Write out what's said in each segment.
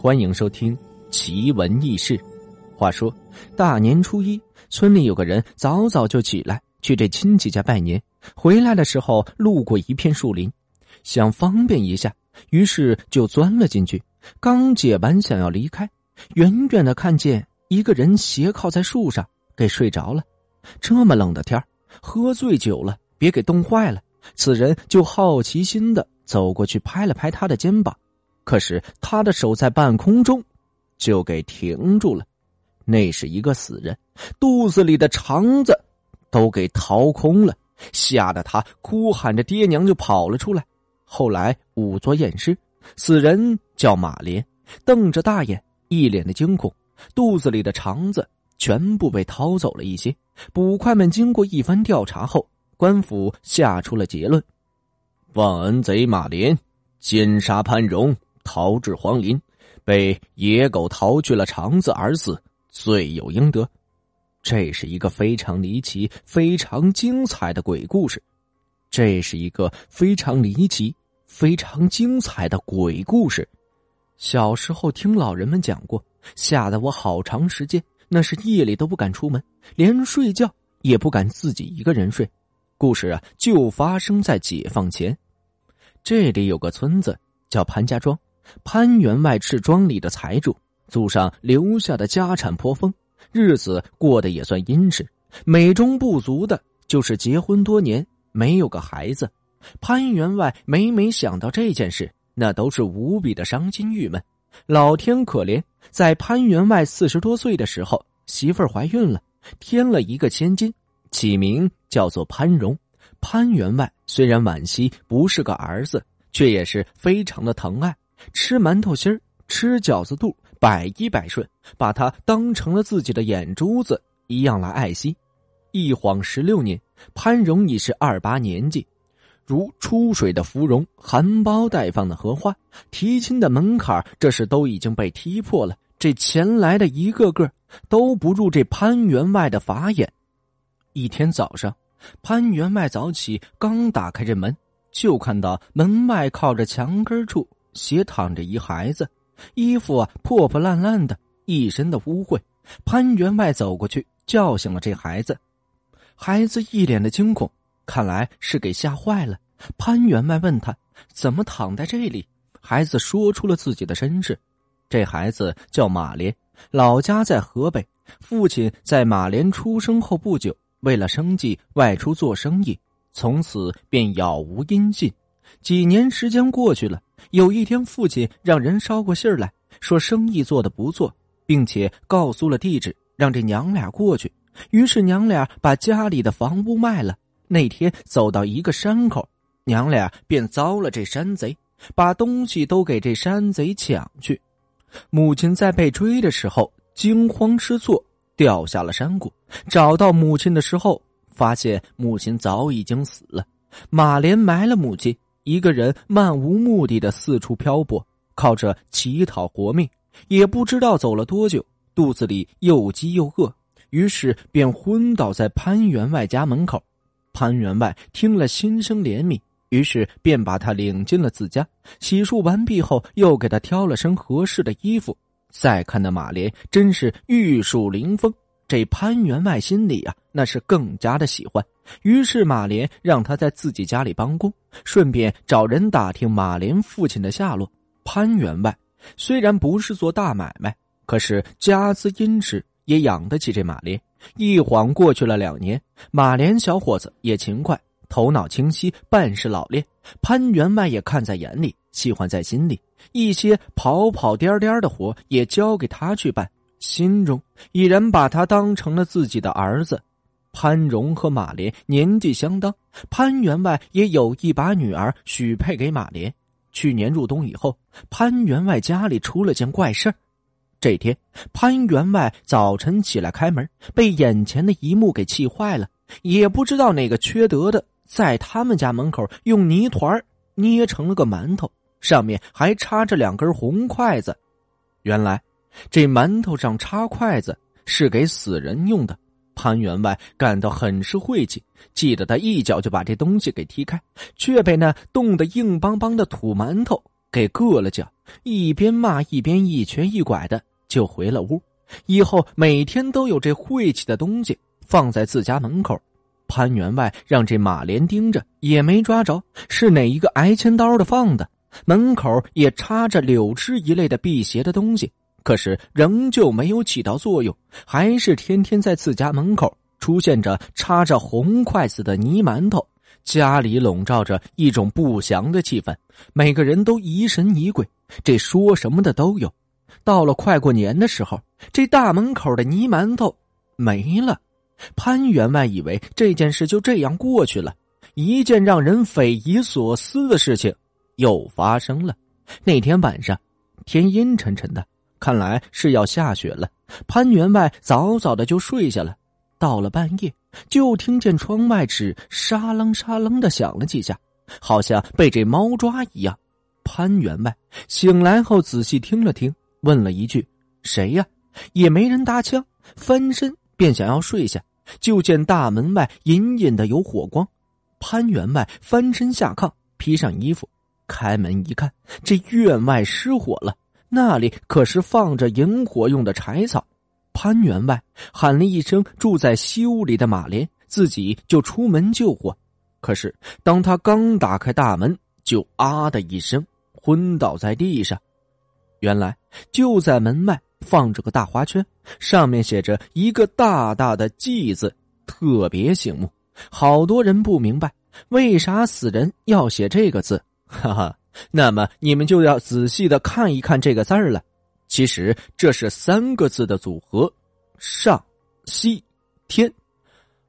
欢迎收听奇闻异事。话说，大年初一，村里有个人早早就起来去这亲戚家拜年，回来的时候路过一片树林，想方便一下，于是就钻了进去。刚解完，想要离开，远远的看见一个人斜靠在树上，给睡着了。这么冷的天喝醉酒了，别给冻坏了。此人就好奇心的走过去，拍了拍他的肩膀。可是他的手在半空中，就给停住了。那是一个死人，肚子里的肠子都给掏空了，吓得他哭喊着“爹娘”就跑了出来。后来仵作验尸，死人叫马莲，瞪着大眼，一脸的惊恐，肚子里的肠子全部被掏走了一些。捕快们经过一番调查后，官府下出了结论：忘恩贼马莲奸杀潘荣。逃至荒林，被野狗掏去了肠子而死，罪有应得。这是一个非常离奇、非常精彩的鬼故事。这是一个非常离奇、非常精彩的鬼故事。小时候听老人们讲过，吓得我好长时间，那是夜里都不敢出门，连睡觉也不敢自己一个人睡。故事啊，就发生在解放前。这里有个村子叫潘家庄。潘员外是庄里的财主，祖上留下的家产颇丰，日子过得也算殷实。美中不足的就是结婚多年没有个孩子。潘员外每每想到这件事，那都是无比的伤心郁闷。老天可怜，在潘员外四十多岁的时候，媳妇儿怀孕了，添了一个千金，起名叫做潘荣。潘员外虽然惋惜不是个儿子，却也是非常的疼爱。吃馒头心儿，吃饺子肚，百依百顺，把他当成了自己的眼珠子一样来爱惜。一晃十六年，潘荣已是二八年纪，如出水的芙蓉，含苞待放的荷花。提亲的门槛，这是都已经被踢破了。这前来的一个个都不入这潘员外的法眼。一天早上，潘员外早起，刚打开这门，就看到门外靠着墙根处。斜躺着一孩子，衣服啊破破烂烂的，一身的污秽。潘员外走过去叫醒了这孩子，孩子一脸的惊恐，看来是给吓坏了。潘员外问他怎么躺在这里，孩子说出了自己的身世。这孩子叫马莲，老家在河北，父亲在马莲出生后不久，为了生计外出做生意，从此便杳无音信。几年时间过去了。有一天，父亲让人捎过信儿来说生意做得不错，并且告诉了地址，让这娘俩过去。于是娘俩把家里的房屋卖了。那天走到一个山口，娘俩便遭了这山贼，把东西都给这山贼抢去。母亲在被追的时候惊慌失措，掉下了山谷。找到母亲的时候，发现母亲早已经死了。马莲埋了母亲。一个人漫无目的的四处漂泊，靠着乞讨活命，也不知道走了多久，肚子里又饥又饿，于是便昏倒在潘员外家门口。潘员外听了，心生怜悯，于是便把他领进了自家。洗漱完毕后，又给他挑了身合适的衣服。再看那马莲，真是玉树临风。这潘员外心里呀，那是更加的喜欢。于是马莲让他在自己家里帮工，顺便找人打听马莲父亲的下落。潘员外虽然不是做大买卖，可是家资殷实，也养得起这马莲。一晃过去了两年，马莲小伙子也勤快，头脑清晰，办事老练。潘员外也看在眼里，喜欢在心里。一些跑跑颠颠的活也交给他去办。心中已然把他当成了自己的儿子。潘荣和马莲年纪相当，潘员外也有意把女儿许配给马莲。去年入冬以后，潘员外家里出了件怪事。这天，潘员外早晨起来开门，被眼前的一幕给气坏了。也不知道哪个缺德的，在他们家门口用泥团捏成了个馒头，上面还插着两根红筷子。原来。这馒头上插筷子是给死人用的，潘员外感到很是晦气，气得他一脚就把这东西给踢开，却被那冻得硬邦邦的土馒头给硌了脚，一边骂一边一瘸一拐的就回了屋。以后每天都有这晦气的东西放在自家门口。潘员外让这马莲盯着，也没抓着是哪一个挨千刀的放的。门口也插着柳枝一类的辟邪的东西，可是仍旧没有起到作用，还是天天在自家门口出现着插着红筷子的泥馒头。家里笼罩着一种不祥的气氛，每个人都疑神疑鬼，这说什么的都有。到了快过年的时候，这大门口的泥馒头没了。潘员外以为这件事就这样过去了，一件让人匪夷所思的事情又发生了。那天晚上，天阴沉沉的，看来是要下雪了。潘员外早早的就睡下了。到了半夜，就听见窗外纸沙楞沙楞的响了几下，好像被这猫抓一样。潘员外醒来后仔细听了听，问了一句：“谁呀？”也没人搭腔，翻身便想要睡下。就见大门外隐隐的有火光，潘员外翻身下炕，披上衣服，开门一看，这院外失火了，那里可是放着引火用的柴草。潘员外喊了一声住在西屋里的马莲，自己就出门救火。可是当他刚打开大门，就啊的一声昏倒在地上。原来就在门外。放着个大花圈，上面写着一个大大的“祭”字，特别醒目。好多人不明白为啥死人要写这个字，哈哈。那么你们就要仔细的看一看这个字儿了。其实这是三个字的组合：上、西、天，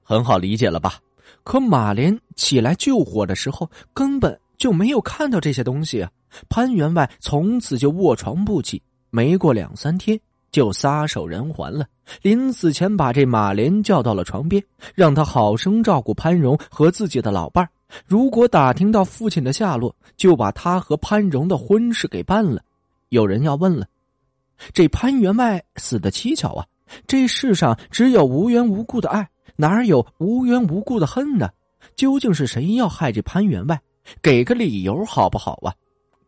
很好理解了吧？可马莲起来救火的时候，根本就没有看到这些东西啊。潘员外从此就卧床不起。没过两三天，就撒手人寰了。临死前，把这马莲叫到了床边，让他好生照顾潘荣和自己的老伴儿。如果打听到父亲的下落，就把他和潘荣的婚事给办了。有人要问了：这潘员外死的蹊跷啊！这世上只有无缘无故的爱，哪有无缘无故的恨呢？究竟是谁要害这潘员外？给个理由好不好啊？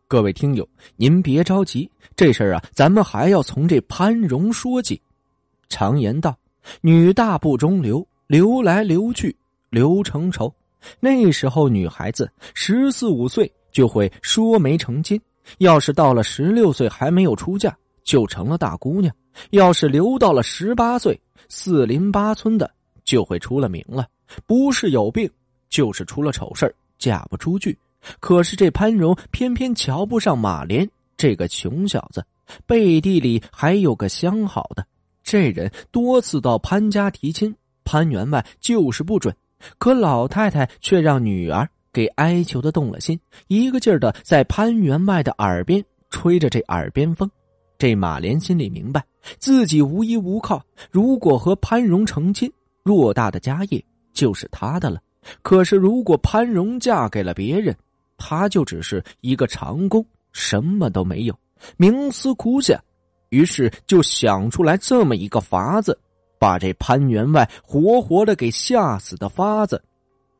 各位听友，您别着急，这事儿啊，咱们还要从这潘荣说起。常言道：“女大不中留，留来留去留成仇。”那时候女孩子十四五岁就会说媒成亲，要是到了十六岁还没有出嫁，就成了大姑娘；要是留到了十八岁，四邻八村的就会出了名了，不是有病，就是出了丑事嫁不出去。可是这潘荣偏偏瞧不上马莲这个穷小子，背地里还有个相好的。这人多次到潘家提亲，潘员外就是不准。可老太太却让女儿给哀求的动了心，一个劲儿的在潘员外的耳边吹着这耳边风。这马莲心里明白，自己无依无靠，如果和潘荣成亲，偌大的家业就是他的了。可是如果潘荣嫁给了别人，他就只是一个长工，什么都没有。冥思苦想，于是就想出来这么一个法子，把这潘员外活活的给吓死的法子。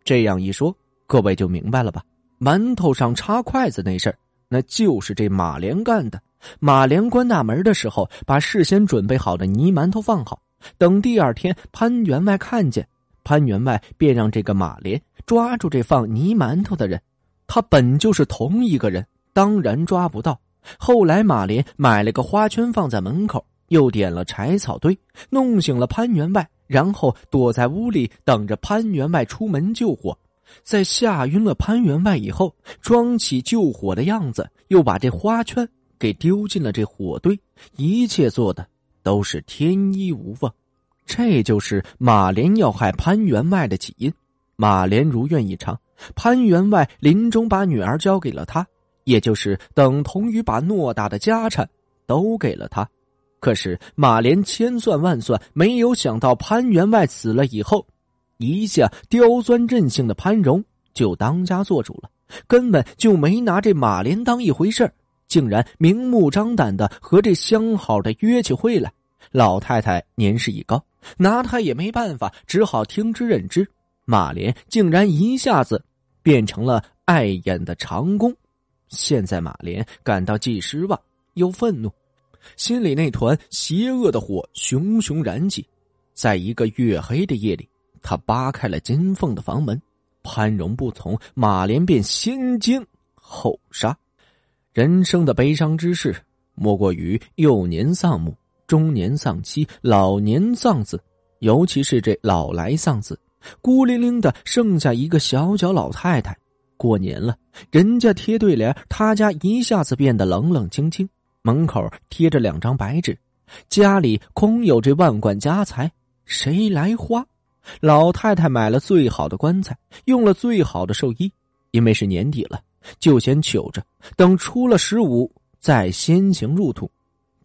这样一说，各位就明白了吧？馒头上插筷子那事儿，那就是这马莲干的。马莲关大门的时候，把事先准备好的泥馒头放好，等第二天潘员外看见，潘员外便让这个马莲抓住这放泥馒头的人。他本就是同一个人，当然抓不到。后来马莲买了个花圈放在门口，又点了柴草堆，弄醒了潘员外，然后躲在屋里等着潘员外出门救火。在吓晕了潘员外以后，装起救火的样子，又把这花圈给丢进了这火堆。一切做的都是天衣无缝，这就是马莲要害潘员外的起因。马莲如愿以偿。潘员外临终把女儿交给了他，也就是等同于把偌大的家产都给了他。可是马莲千算万算，没有想到潘员外死了以后，一向刁钻任性的潘荣就当家做主了，根本就没拿这马莲当一回事竟然明目张胆的和这相好的约起会来。老太太年事已高，拿他也没办法，只好听之任之。马莲竟然一下子。变成了碍眼的长工，现在马莲感到既失望又愤怒，心里那团邪恶的火熊熊燃起。在一个月黑的夜里，他扒开了金凤的房门，潘荣不从，马莲便先奸后杀。人生的悲伤之事，莫过于幼年丧母，中年丧妻，老年丧子。尤其是这老来丧子，孤零零的剩下一个小脚老太太。过年了，人家贴对联，他家一下子变得冷冷清清。门口贴着两张白纸，家里空有这万贯家财，谁来花？老太太买了最好的棺材，用了最好的寿衣，因为是年底了，就先求着，等出了十五再先行入土。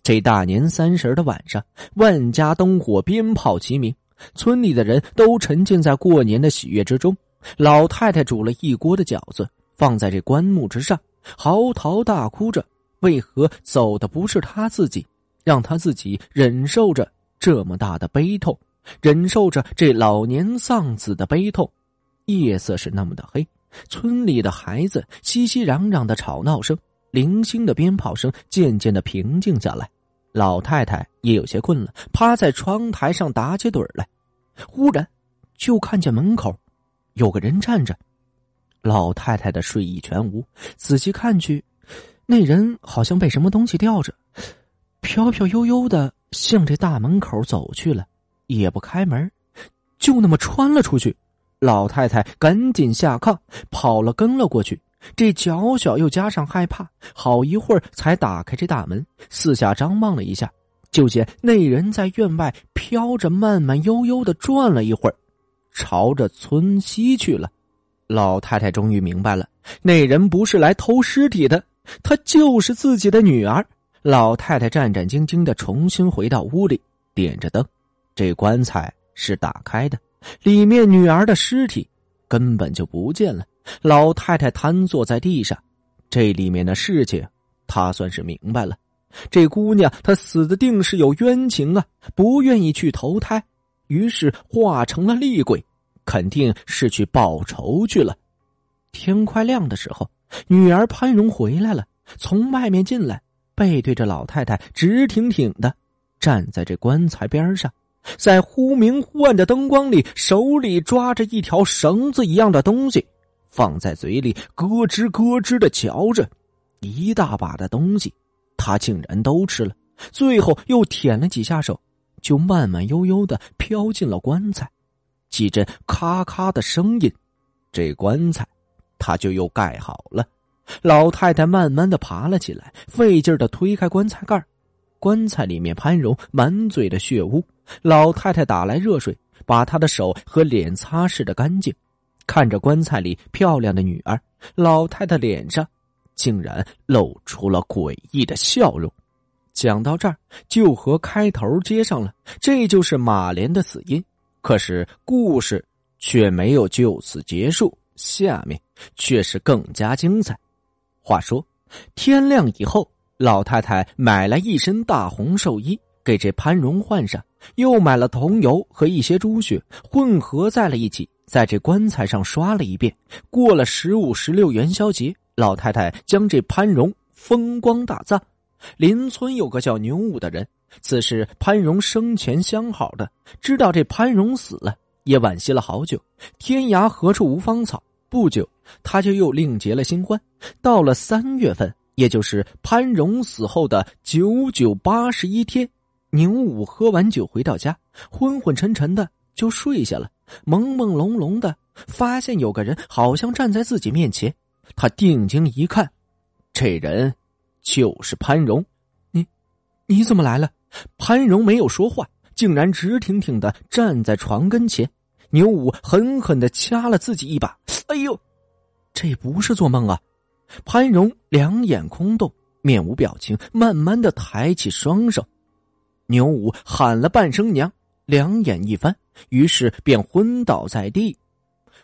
这大年三十的晚上，万家灯火，鞭炮齐鸣，村里的人都沉浸在过年的喜悦之中。老太太煮了一锅的饺子，放在这棺木之上，嚎啕大哭着。为何走的不是他自己？让他自己忍受着这么大的悲痛，忍受着这老年丧子的悲痛。夜色是那么的黑，村里的孩子熙熙攘攘的吵闹声，零星的鞭炮声渐渐的平静下来。老太太也有些困了，趴在窗台上打起盹来。忽然，就看见门口有个人站着。老太太的睡意全无，仔细看去，那人好像被什么东西吊着，飘飘悠悠的向这大门口走去了，也不开门，就那么穿了出去。老太太赶紧下炕跑了，跟了过去。这脚小又加上害怕，好一会儿才打开这大门，四下张望了一下，就见那人在院外飘着，慢慢悠悠的转了一会儿，朝着村西去了。老太太终于明白了，那人不是来偷尸体的，她就是自己的女儿。老太太战战兢兢的重新回到屋里，点着灯，这棺材是打开的，里面女儿的尸体根本就不见了。老太太瘫坐在地上，这里面的事情，她算是明白了。这姑娘她死的定是有冤情啊，不愿意去投胎，于是化成了厉鬼，肯定是去报仇去了。天快亮的时候，女儿潘荣回来了，从外面进来，背对着老太太，直挺挺的站在这棺材边上，在忽明忽暗的灯光里，手里抓着一条绳子一样的东西。放在嘴里咯吱咯吱的嚼着，一大把的东西，他竟然都吃了。最后又舔了几下手，就慢慢悠悠的飘进了棺材。几阵咔咔的声音，这棺材他就又盖好了。老太太慢慢的爬了起来，费劲的推开棺材盖棺材里面潘荣满嘴的血污。老太太打来热水，把他的手和脸擦拭的干净。看着棺材里漂亮的女儿，老太太脸上竟然露出了诡异的笑容。讲到这儿，就和开头接上了，这就是马莲的死因。可是故事却没有就此结束，下面却是更加精彩。话说，天亮以后，老太太买来一身大红寿衣给这潘荣换上，又买了桐油和一些猪血混合在了一起。在这棺材上刷了一遍。过了十五、十六元宵节，老太太将这潘荣风光大葬。邻村有个叫牛武的人，此事潘荣生前相好的，知道这潘荣死了，也惋惜了好久。天涯何处无芳草，不久他就又另结了新欢。到了三月份，也就是潘荣死后的九九八十一天，牛武喝完酒回到家，昏昏沉沉的就睡下了。朦朦胧胧的，发现有个人好像站在自己面前。他定睛一看，这人就是潘荣。你，你怎么来了？潘荣没有说话，竟然直挺挺的站在床跟前。牛五狠狠的掐了自己一把。哎呦，这不是做梦啊！潘荣两眼空洞，面无表情，慢慢的抬起双手。牛五喊了半声娘。两眼一翻，于是便昏倒在地。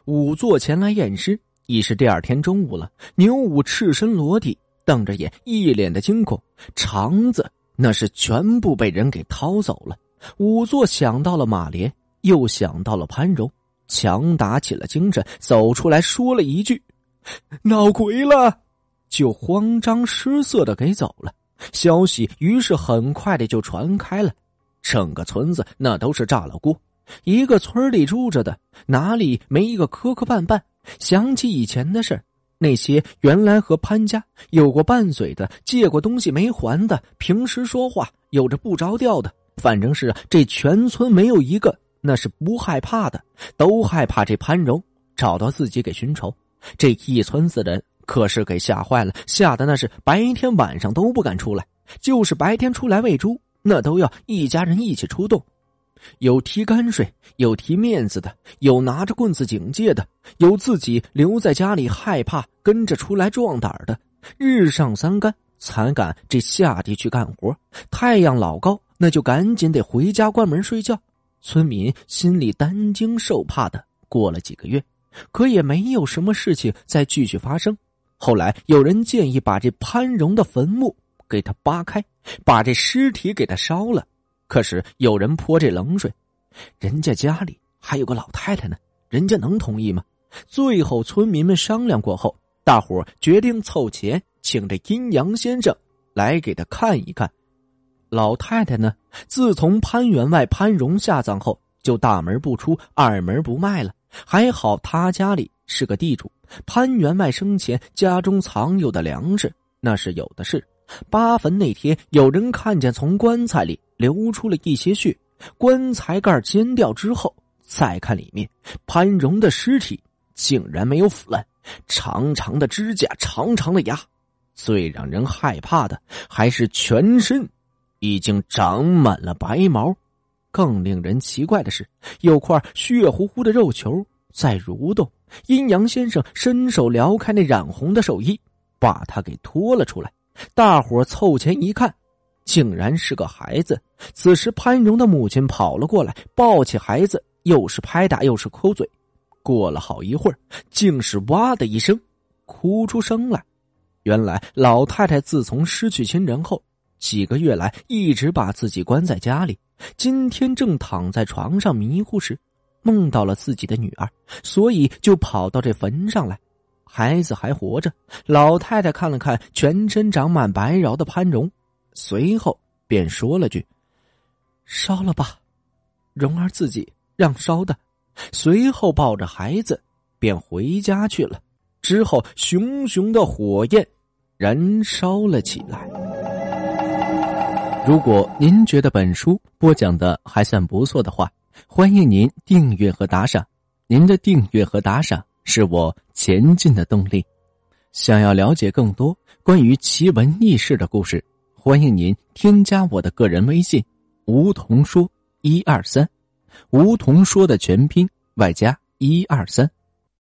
仵作前来验尸，已是第二天中午了。牛五赤身裸体，瞪着眼，一脸的惊恐，肠子那是全部被人给掏走了。仵作想到了马莲，又想到了潘荣，强打起了精神，走出来说了一句：“闹鬼了！”就慌张失色的给走了。消息于是很快的就传开了，整个村子那都是炸了锅。一个村里住着的，哪里没一个磕磕绊绊？想起以前的事那些原来和潘家有过拌嘴的、借过东西没还的、平时说话有着不着调的，反正是这全村没有一个那是不害怕的，都害怕这潘荣找到自己给寻仇。这一村子人可是给吓坏了，吓得那是白天晚上都不敢出来，就是白天出来喂猪，那都要一家人一起出动。有提泔水，有提面子的，有拿着棍子警戒的，有自己留在家里害怕跟着出来壮胆的。日上三竿，才敢这下地去干活。太阳老高，那就赶紧得回家关门睡觉。村民心里担惊受怕的。过了几个月，可也没有什么事情再继续发生。后来有人建议把这潘荣的坟墓给他扒开，把这尸体给他烧了。可是有人泼这冷水，人家家里还有个老太太呢，人家能同意吗？最后村民们商量过后，大伙决定凑钱请这阴阳先生来给他看一看。老太太呢，自从潘员外潘荣下葬后，就大门不出，二门不迈了。还好他家里是个地主，潘员外生前家中藏有的粮食那是有的是。八坟那天，有人看见从棺材里流出了一些血，棺材盖掀掉之后，再看里面，潘荣的尸体竟然没有腐烂，长长的指甲，长长的牙，最让人害怕的还是全身已经长满了白毛，更令人奇怪的是，有块血乎乎的肉球在蠕动。阴阳先生伸手撩开那染红的寿衣，把他给拖了出来。大伙凑前一看，竟然是个孩子。此时，潘荣的母亲跑了过来，抱起孩子，又是拍打，又是抠嘴。过了好一会儿，竟是哇的一声，哭出声来。原来，老太太自从失去亲人后，几个月来一直把自己关在家里。今天正躺在床上迷糊时，梦到了自己的女儿，所以就跑到这坟上来。孩子还活着，老太太看了看全身长满白毛的潘荣，随后便说了句：“烧了吧。”蓉儿自己让烧的，随后抱着孩子便回家去了。之后，熊熊的火焰燃烧了起来。如果您觉得本书播讲的还算不错的话，欢迎您订阅和打赏。您的订阅和打赏。是我前进的动力。想要了解更多关于奇闻异事的故事，欢迎您添加我的个人微信“梧桐说一二三”，梧桐说的全拼外加一二三。